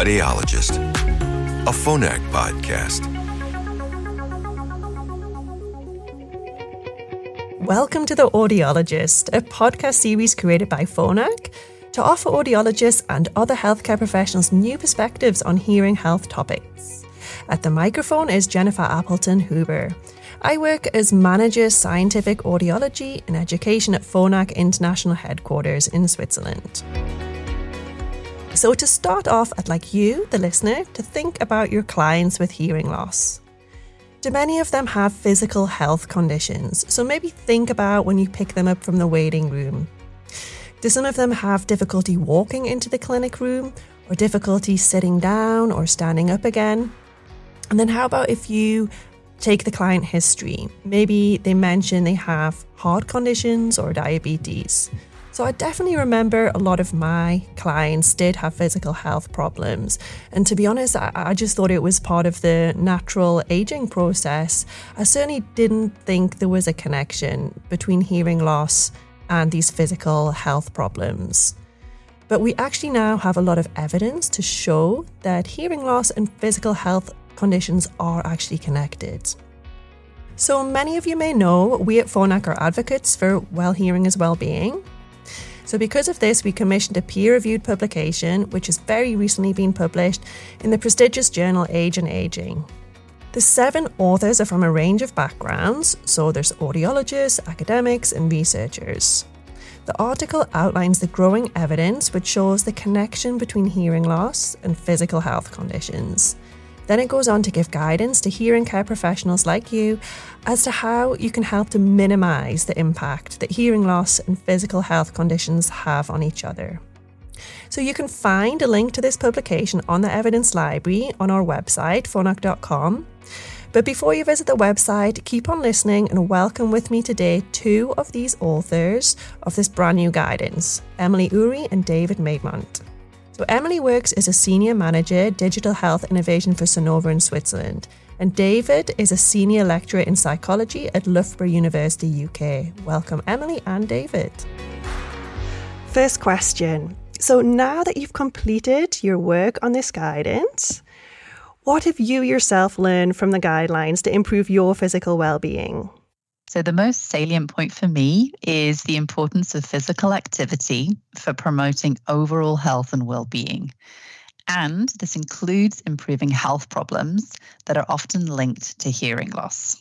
Audiologist, a Phonak podcast. Welcome to The Audiologist, a podcast series created by Phonak to offer audiologists and other healthcare professionals new perspectives on hearing health topics. At the microphone is Jennifer Appleton Huber. I work as Manager Scientific Audiology and Education at Phonak International Headquarters in Switzerland. So, to start off, I'd like you, the listener, to think about your clients with hearing loss. Do many of them have physical health conditions? So, maybe think about when you pick them up from the waiting room. Do some of them have difficulty walking into the clinic room, or difficulty sitting down or standing up again? And then, how about if you take the client history? Maybe they mention they have heart conditions or diabetes. So I definitely remember a lot of my clients did have physical health problems. And to be honest, I, I, just thought it was part of the natural aging process. I certainly didn't think there was a connection between hearing loss and these physical health problems. But we actually now have a lot of evidence to show that hearing loss and physical health conditions are actually connected. So many of you may know we at Phonak are advocates for well hearing as well being. So, because of this, we commissioned a peer reviewed publication, which has very recently been published in the prestigious journal Age and Ageing. The seven authors are from a range of backgrounds, so there's audiologists, academics, and researchers. The article outlines the growing evidence which shows the connection between hearing loss and physical health conditions. Then it goes on to give guidance to hearing care professionals like you as to how you can help to minimise the impact that hearing loss and physical health conditions have on each other. So you can find a link to this publication on the Evidence Library on our website, phonak.com. But before you visit the website, keep on listening and welcome with me today two of these authors of this brand new guidance Emily Urry and David Maidment. So, Emily works as a senior manager, digital health innovation for Sonova in Switzerland. And David is a senior lecturer in psychology at Loughborough University, UK. Welcome, Emily and David. First question. So, now that you've completed your work on this guidance, what have you yourself learned from the guidelines to improve your physical well-being? So, the most salient point for me is the importance of physical activity for promoting overall health and well being. And this includes improving health problems that are often linked to hearing loss.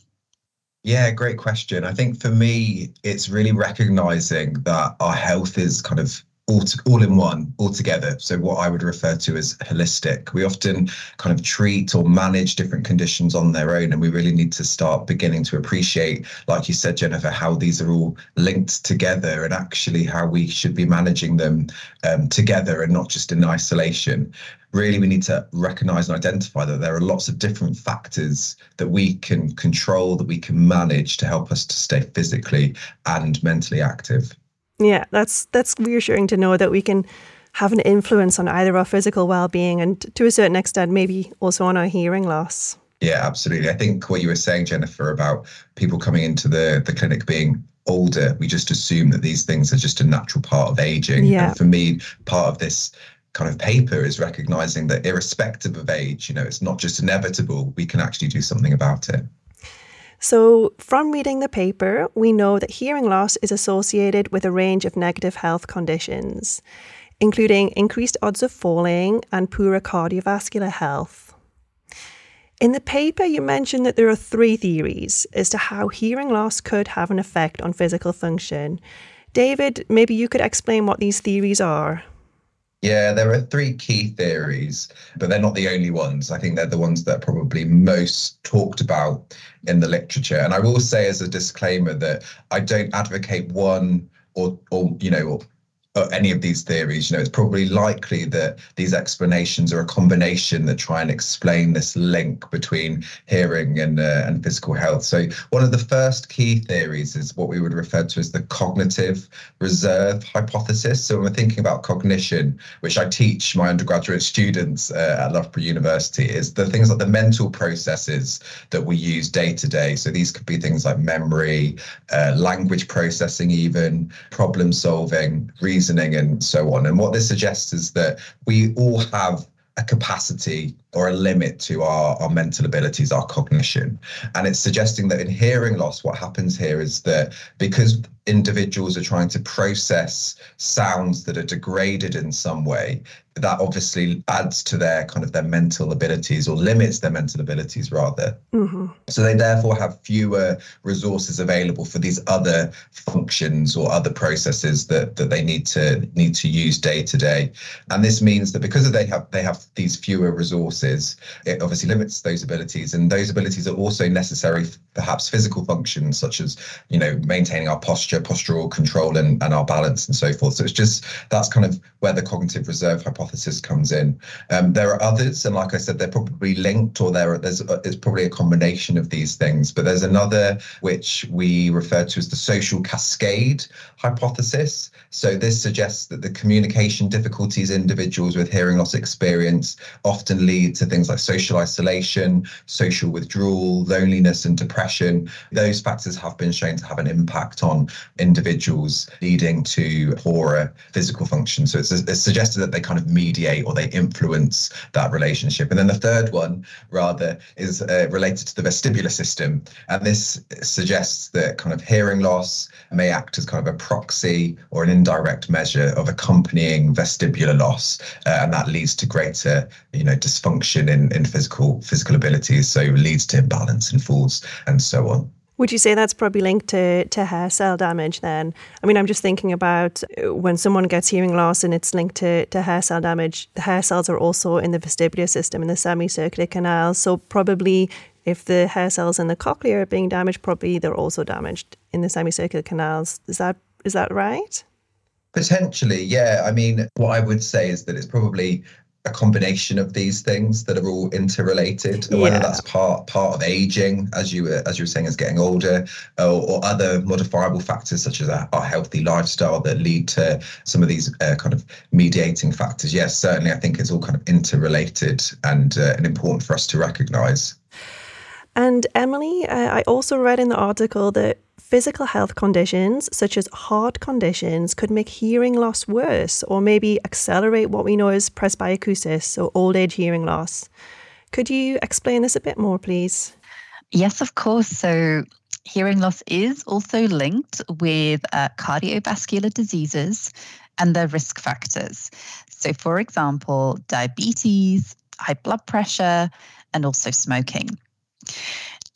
Yeah, great question. I think for me, it's really recognizing that our health is kind of all, to, all in one, all together. So, what I would refer to as holistic. We often kind of treat or manage different conditions on their own, and we really need to start beginning to appreciate, like you said, Jennifer, how these are all linked together and actually how we should be managing them um, together and not just in isolation. Really, we need to recognize and identify that there are lots of different factors that we can control, that we can manage to help us to stay physically and mentally active. Yeah, that's that's reassuring to know that we can have an influence on either our physical well-being and to a certain extent maybe also on our hearing loss. Yeah, absolutely. I think what you were saying, Jennifer, about people coming into the the clinic being older, we just assume that these things are just a natural part of aging. Yeah. And for me, part of this kind of paper is recognizing that irrespective of age, you know, it's not just inevitable, we can actually do something about it. So, from reading the paper, we know that hearing loss is associated with a range of negative health conditions, including increased odds of falling and poorer cardiovascular health. In the paper, you mentioned that there are three theories as to how hearing loss could have an effect on physical function. David, maybe you could explain what these theories are. Yeah, there are three key theories, but they're not the only ones. I think they're the ones that are probably most talked about in the literature. And I will say as a disclaimer that I don't advocate one or or you know uh, any of these theories. You know, it's probably likely that these explanations are a combination that try and explain this link between hearing and uh, and physical health. So one of the first key theories is what we would refer to as the cognitive reserve hypothesis. So when we're thinking about cognition, which I teach my undergraduate students uh, at Loughborough University, is the things like the mental processes that we use day to day. So these could be things like memory, uh, language processing, even problem solving, reasoning, and so on. And what this suggests is that we all have a capacity or a limit to our, our mental abilities, our cognition. And it's suggesting that in hearing loss, what happens here is that because individuals are trying to process sounds that are degraded in some way, that obviously adds to their kind of their mental abilities or limits their mental abilities rather. Mm-hmm. So they therefore have fewer resources available for these other functions or other processes that, that they need to need to use day to day. And this means that because they have they have these fewer resources, it obviously limits those abilities. And those abilities are also necessary perhaps physical functions such as, you know, maintaining our posture, postural control and, and our balance and so forth. So it's just that's kind of where the cognitive reserve hypothesis comes in. Um, there are others, and like I said, they're probably linked or there there's a, it's probably a combination of these things. But there's another which we refer to as the social cascade hypothesis. So this suggests that the communication difficulties individuals with hearing loss experience often lead to things like social isolation, social withdrawal, loneliness, and depression. Those factors have been shown to have an impact on individuals, leading to poorer physical function. So it's, it's suggested that they kind of mediate or they influence that relationship. And then the third one, rather, is uh, related to the vestibular system. And this suggests that kind of hearing loss may act as kind of a proxy or an indirect measure of accompanying vestibular loss. Uh, and that leads to greater, you know, dysfunction in, in physical physical abilities. So leads to imbalance and falls and so on. Would you say that's probably linked to, to hair cell damage then? I mean, I'm just thinking about uh, when someone gets hearing loss and it's linked to, to hair cell damage, the hair cells are also in the vestibular system, in the semicircular canal. So, probably if the hair cells in the cochlea are being damaged, probably they're also damaged in the semicircular canals. Is that is that right? Potentially, yeah. I mean, what I would say is that it's probably a combination of these things that are all interrelated yeah. whether that's part part of aging as you were as you were saying as getting older or, or other modifiable factors such as our, our, healthy lifestyle that lead to some of these uh, kind of mediating factors yes certainly i think it's all kind of interrelated and uh, and important for us to recognize and emily uh, i also read in the article that physical health conditions, such as heart conditions, could make hearing loss worse or maybe accelerate what we know as presbyacusis or old age hearing loss. Could you explain this a bit more, please? Yes, of course. So, hearing loss is also linked with uh, cardiovascular diseases and their risk factors. So, for example, diabetes, high blood pressure, and also smoking.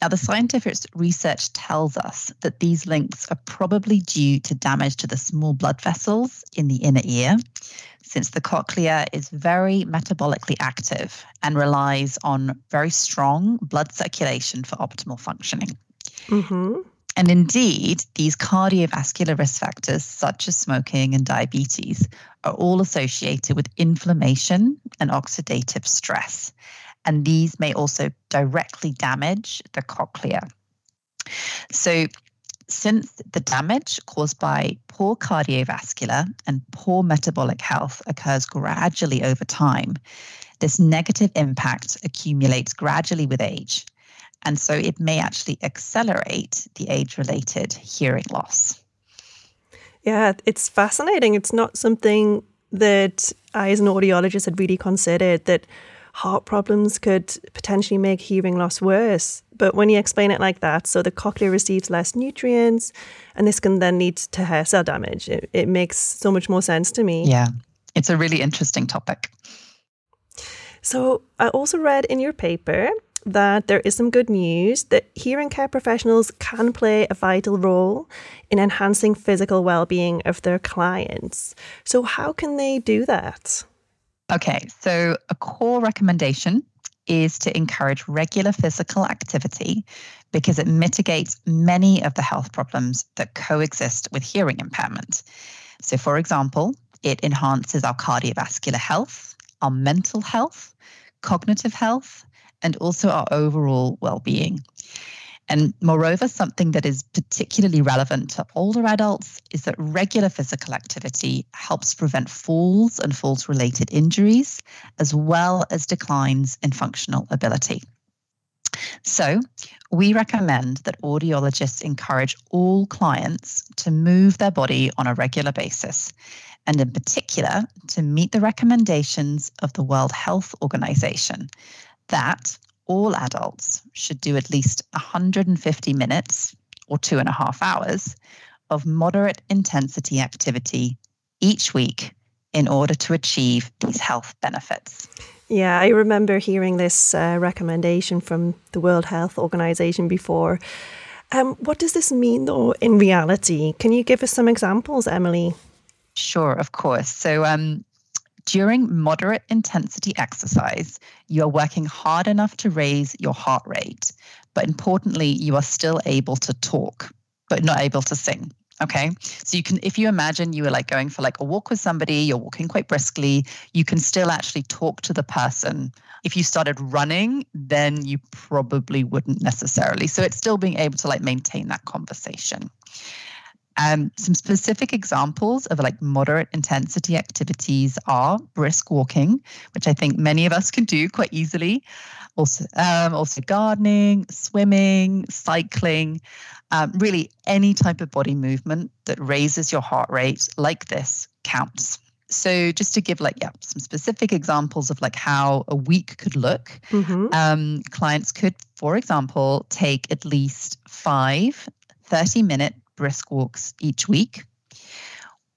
Now, the scientific research tells us that these links are probably due to damage to the small blood vessels in the inner ear, since the cochlea is very metabolically active and relies on very strong blood circulation for optimal functioning. Mm-hmm. And indeed, these cardiovascular risk factors, such as smoking and diabetes, are all associated with inflammation and oxidative stress and these may also directly damage the cochlea. So, since the damage caused by poor cardiovascular and poor metabolic health occurs gradually over time, this negative impact accumulates gradually with age. And so it may actually accelerate the age related hearing loss. Yeah, it's fascinating. It's not something that I, as an audiologist, had really considered that heart problems could potentially make hearing loss worse. But when you explain it like that, so the cochlea receives less nutrients, and this can then lead to hair cell damage, it, it makes so much more sense to me. Yeah, it's a really interesting topic. So I also read in your paper that there is some good news that hearing care professionals can play a vital role in enhancing physical well-being of their clients. So how can they do that? Okay, so a core recommendation is to encourage regular physical activity because it mitigates many of the health problems that coexist with hearing impairment. So, for example, it enhances our cardiovascular health, our mental health, cognitive health, and also our overall well being. And moreover, something that is particularly relevant to older adults is that regular physical activity helps prevent falls and falls related injuries, as well as declines in functional ability. So, we recommend that audiologists encourage all clients to move their body on a regular basis. and in particular to meet the recommendations of the World Health Organization that all adults should do at least 150 minutes or two and a half hours of moderate intensity activity each week in order to achieve these health benefits. Yeah, I remember hearing this uh, recommendation from the World Health Organization before. Um, what does this mean, though, in reality? Can you give us some examples, Emily? Sure, of course. So, um, during moderate intensity exercise, you are working hard enough to raise your heart rate, but importantly, you are still able to talk, but not able to sing. Okay. So you can, if you imagine you were like going for like a walk with somebody, you're walking quite briskly, you can still actually talk to the person. If you started running, then you probably wouldn't necessarily. So it's still being able to like maintain that conversation. Um, some specific examples of like moderate intensity activities are brisk walking, which I think many of us can do quite easily. Also, um, also gardening, swimming, cycling, um, really any type of body movement that raises your heart rate like this counts. So just to give like yeah some specific examples of like how a week could look, mm-hmm. um, clients could, for example, take at least five 30 minute brisk walks each week.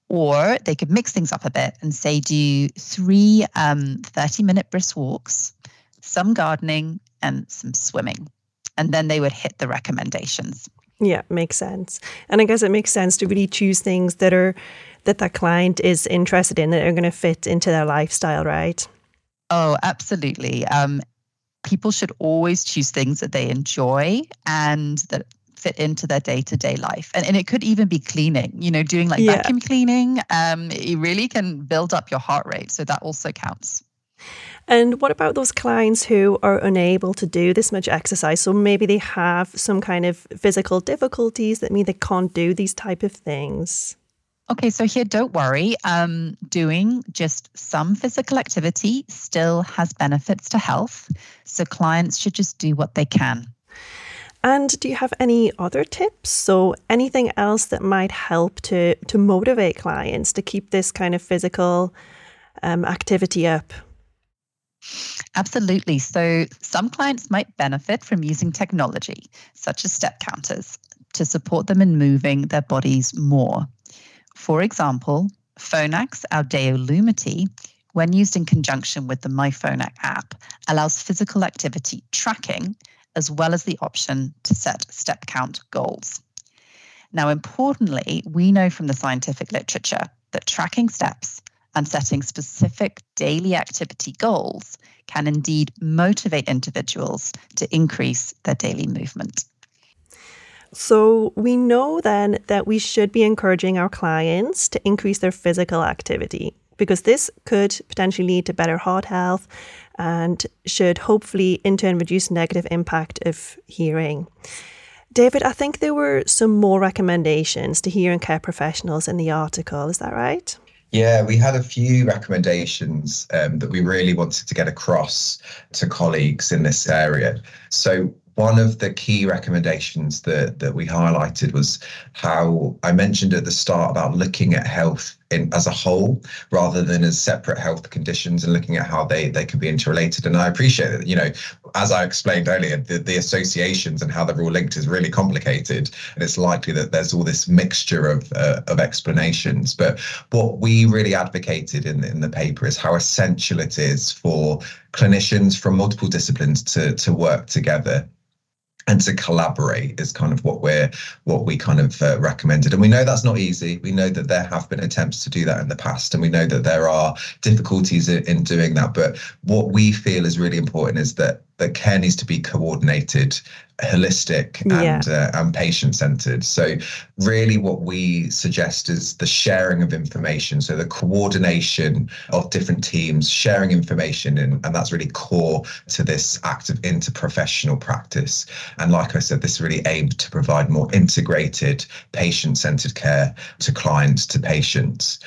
Or they could mix things up a bit and say, do three um, 30 minute brisk walks, some gardening, and some swimming. And then they would hit the recommendations. Yeah, makes sense. And I guess it makes sense to really choose things that are that that client is interested in that are going to fit into their lifestyle, right? Oh, absolutely. Um, people should always choose things that they enjoy and that fit into their day-to-day life and, and it could even be cleaning you know doing like yeah. vacuum cleaning um, it really can build up your heart rate so that also counts and what about those clients who are unable to do this much exercise? So maybe they have some kind of physical difficulties that mean they can't do these type of things. Okay, so here, don't worry. Um, doing just some physical activity still has benefits to health. So clients should just do what they can. And do you have any other tips? So anything else that might help to to motivate clients to keep this kind of physical um, activity up? Absolutely. So some clients might benefit from using technology, such as step counters, to support them in moving their bodies more. For example, Phonak Audéo Lumity, when used in conjunction with the MyPhonak app, allows physical activity tracking as well as the option to set step count goals. Now, importantly, we know from the scientific literature that tracking steps and setting specific daily activity goals can indeed motivate individuals to increase their daily movement. So, we know then that we should be encouraging our clients to increase their physical activity because this could potentially lead to better heart health and should hopefully in turn reduce negative impact of hearing. David, I think there were some more recommendations to hearing care professionals in the article. Is that right? Yeah, we had a few recommendations um, that we really wanted to get across to colleagues in this area. So, one of the key recommendations that that we highlighted was how I mentioned at the start about looking at health in as a whole rather than as separate health conditions and looking at how they they can be interrelated. And I appreciate that, you know, as I explained earlier, the, the associations and how they're all linked is really complicated. And it's likely that there's all this mixture of uh, of explanations. But what we really advocated in, in the paper is how essential it is for clinicians from multiple disciplines to to work together and to collaborate is kind of what we're what we kind of uh, recommended. And we know that's not easy. We know that there have been attempts to do that in the past and we know that there are difficulties in, in doing that. But what we feel is really important is that that care needs to be coordinated holistic and yeah. uh, and patient centered so really what we suggest is the sharing of information. So the coordination of different teams sharing information and, and that's really core to this act of interprofessional practice. And like i said this really aimed to provide more integrated patient centered care to clients to patients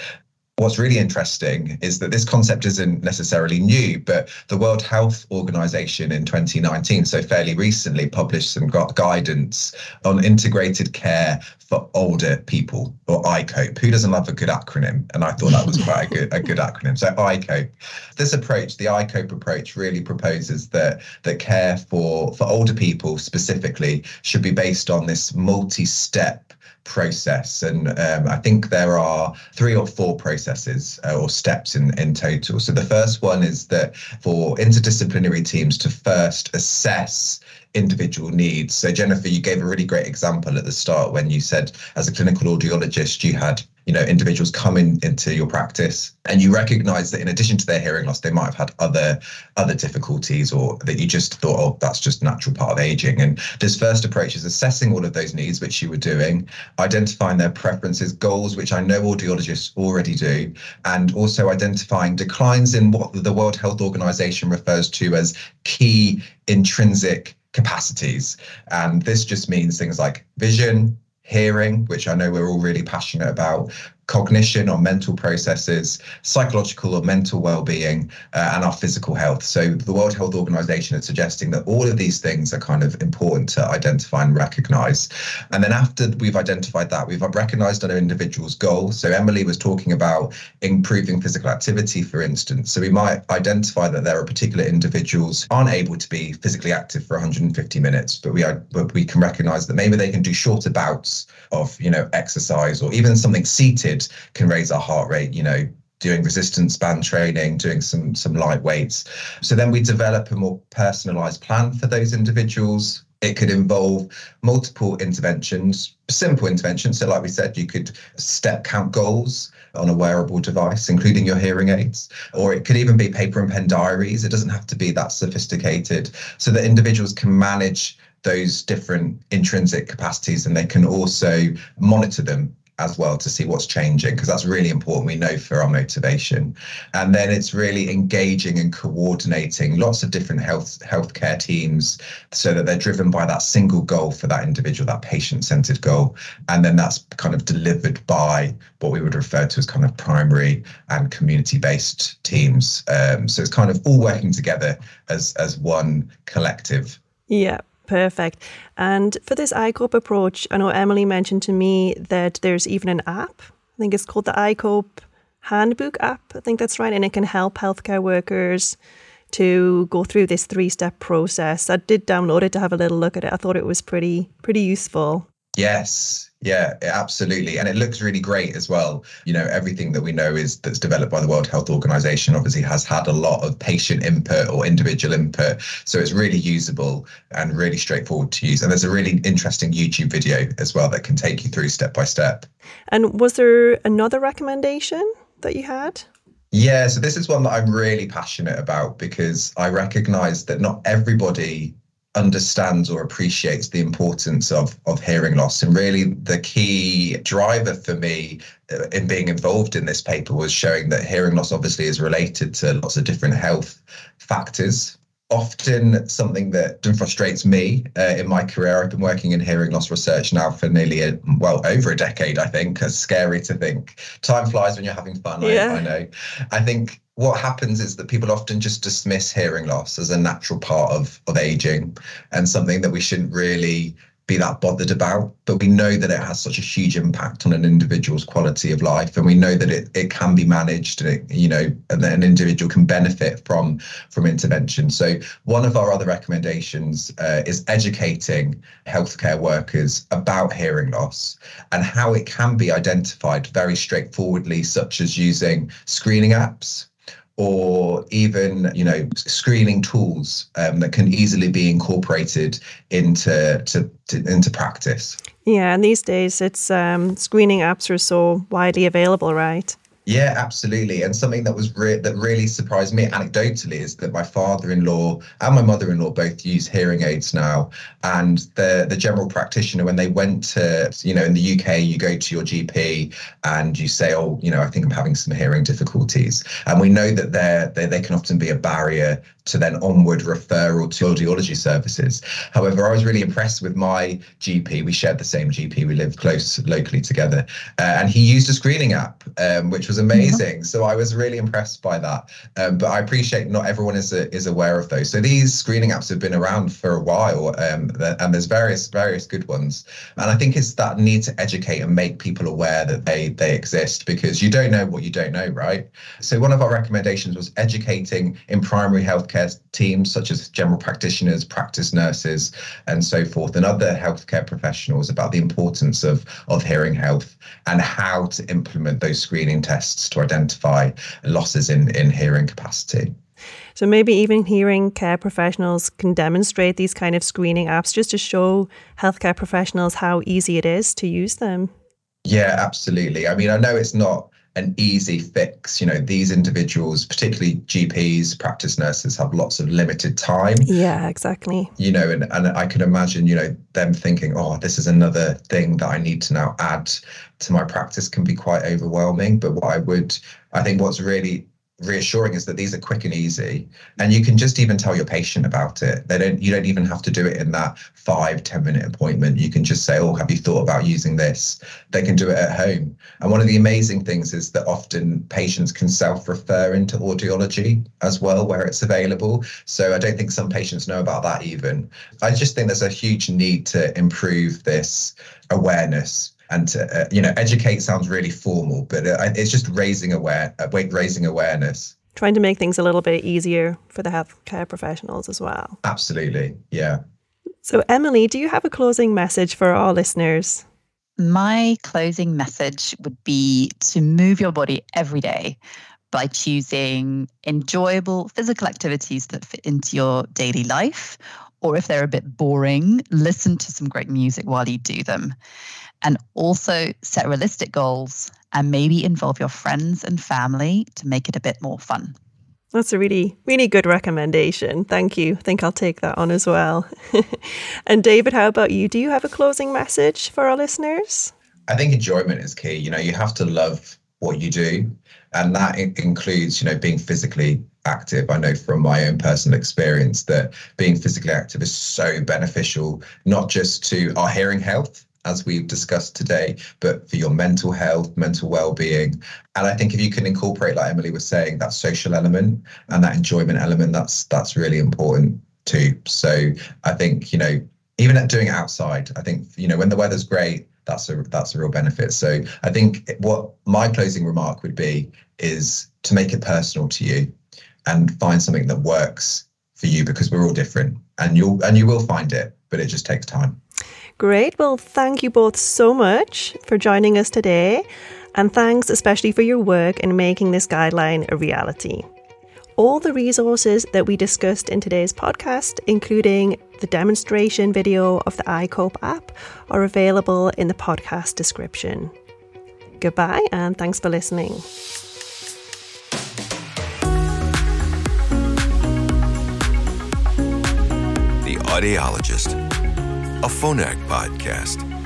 what's really interesting is that this concept isn't necessarily new, but the World Health Organization in 2019, so fairly recently, published some guidance on integrated care for older people or ICOPE. Who doesn't love a good acronym? And I thought that was quite a good a good acronym. So ICOPE. This approach, the ICOPE approach, really proposes that that care for for older people specifically should be based on this multi-step process. And um, I think there are three or four processes uh, or steps in, in total. So the first one is that for interdisciplinary teams to first assess individual needs. So Jennifer, you gave a really great example at the start when you said as a clinical audiologist, you had you know individuals come in, into your practice and you recognize that in addition to their hearing loss they might have had other other difficulties or that you just thought oh that's just natural part of aging and this first approach is assessing all of those needs which you were doing identifying their preferences goals which i know audiologists already do and also identifying declines in what the world health organization refers to as key intrinsic capacities. And this just means things like vision, hearing, which I know we're all really passionate about, cognition or mental processes, psychological or mental well-being, uh, and our physical health. So the World Health Organization is suggesting that all of these things are kind of important to identify and recognize. And then after we've identified that, we've recognized an individual's goal. So Emily was talking about improving physical activity, for instance. So we might identify that there are particular individuals aren't able to be physically active for 150 minutes, but we are, but we can recognize that maybe they can do shorter bouts of you know exercise or even something seated can raise our heart rate, you know, doing resistance band training, doing some some light weights. So then we develop a more personalized plan for those individuals. It could involve multiple interventions, simple interventions. So, like we said, you could step count goals on a wearable device, including your hearing aids, or it could even be paper and pen diaries. It doesn't have to be that sophisticated, so that individuals can manage those different intrinsic capacities and they can also monitor them as well to see what's changing because that's really important. We know for our motivation. And then it's really engaging and coordinating lots of different health healthcare teams so that they're driven by that single goal for that individual that patient centered goal. And then that's kind of delivered by what we would refer to as kind of primary and community based teams. Um, so it's kind of all working together as as one collective. Yeah Perfect. And for this ICOPE approach, I know Emily mentioned to me that there's even an app. I think it's called the ICOPE Handbook app. I think that's right. And it can help healthcare workers to go through this three step process. I did download it to have a little look at it. I thought it was pretty pretty useful. Yes. Yeah, absolutely. And it looks really great as well. You know, everything that we know is that's developed by the World Health Organization obviously has had a lot of patient input or individual input. So it's really usable and really straightforward to use. And there's a really interesting YouTube video as well that can take you through step by step. And was there another recommendation that you had? Yeah, so this is one that I'm really passionate about because I recognize that not everybody understands or appreciates the importance of of hearing loss and really the key driver for me uh, in being involved in this paper was showing that hearing loss obviously is related to lots of different health factors often something that frustrates me uh, in my career. I've been working in hearing loss research now for nearly a, well over a decade. I think it's scary to think time flies when you're having fun. Yeah. I, I know. I think what happens is that people often just dismiss hearing loss as a natural part of of aging and something that we shouldn't really be that bothered about. But we know that it has such a huge impact on an individual's quality of life and we know that it, it can be managed and it, you know and that an individual can benefit from from intervention. So one of our other recommendations uh, is educating healthcare workers about hearing loss and how it can be identified very straightforwardly such as using screening apps or even you know screening tools um, that can easily be incorporated into to, to, into practice. Yeah, and these days it's um, screening apps are so widely available, right? Yeah, absolutely. And something that was re- that really surprised me anecdotally is that my father-in-law and my mother-in-law both use hearing aids now. And the the general practitioner, when they went to, you know, in the UK, you go to your GP and you say, oh, you know, I think I'm having some hearing difficulties. And we know that they they they can often be a barrier to then onward referral to audiology services. However, I was really impressed with my GP. We shared the same GP. We live close locally together, uh, and he used a screening app, um, which was mm-hmm. amazing. Mm-hmm. So I was really impressed by that. Um, but I appreciate not everyone is a, is aware of those. So these screening apps have been around for a while, um, and there's various various good ones. And I think it's that need to educate and make people aware that they they exist because you don't know what you don't know, right? So one of our recommendations was educating in primary healthcare teams such as general practitioners, practice nurses, and so forth, and other healthcare professionals about the importance of of hearing health and how to implement those screening tests to identify losses in in hearing capacity. So maybe even hearing care professionals can demonstrate these kind of screening apps just to show healthcare professionals how easy it is to use them. Yeah, absolutely. I mean, I know it's not an easy fix. You know, these individuals, particularly GPs, practice nurses, have lots of limited time. Yeah, exactly. You know, and, and I can imagine, you know, them thinking, oh, this is another thing that I need to now add to my practice can be quite overwhelming. But what I would, I think what's really reassuring is that these are quick and easy. And you can just even tell your patient about it. They don't you don't even have to do it in that five ten minute appointment. You can just say oh have you thought about using this? They can do it at home. And one of the amazing things is that often patients can self-refer into audiology as well where it's available. So i don't think some patients know about that even. I just think there's a huge need to improve this awareness and to, uh, you know educate sounds really formal but uh, it's just raising aware uh, raising awareness. Trying to make things a little bit easier for the healthcare professionals as well. Absolutely yeah. So emily do you have a closing message for our listeners? My closing message would be to move your body every day by choosing enjoyable physical activities that fit into your daily life or if they're a bit boring, listen to some great music while you do them and also set realistic goals and maybe involve your friends and family to make it a bit more fun. That's a really, really good recommendation. Thank you. I think I'll take that on as well. and David, how about you? Do you have a closing message for our listeners? I think enjoyment is key. You know, you have to love what you do, and that includes, you know, being physically active. I know from my own personal experience that being physically active is so beneficial, not just to our hearing health, as we've discussed today, but for your mental health, mental well-being. And I think if you can incorporate, like Emily was saying, that social element and that enjoyment element, that's that's really important too. So I think, you know, even at doing it outside, I think, you know, when the weather's great, that's a that's a real benefit. So I think what my closing remark would be is to make it personal to you and find something that works for you because we're all different and you'll and you will find it, but it just takes time. Great. Well, thank you both so much for joining us today. And thanks especially for your work in making this guideline a reality. All the resources that we discussed in today's podcast, including the demonstration video of the ICOPE app, are available in the podcast description. Goodbye and thanks for listening. The Audiologist a Phonak podcast.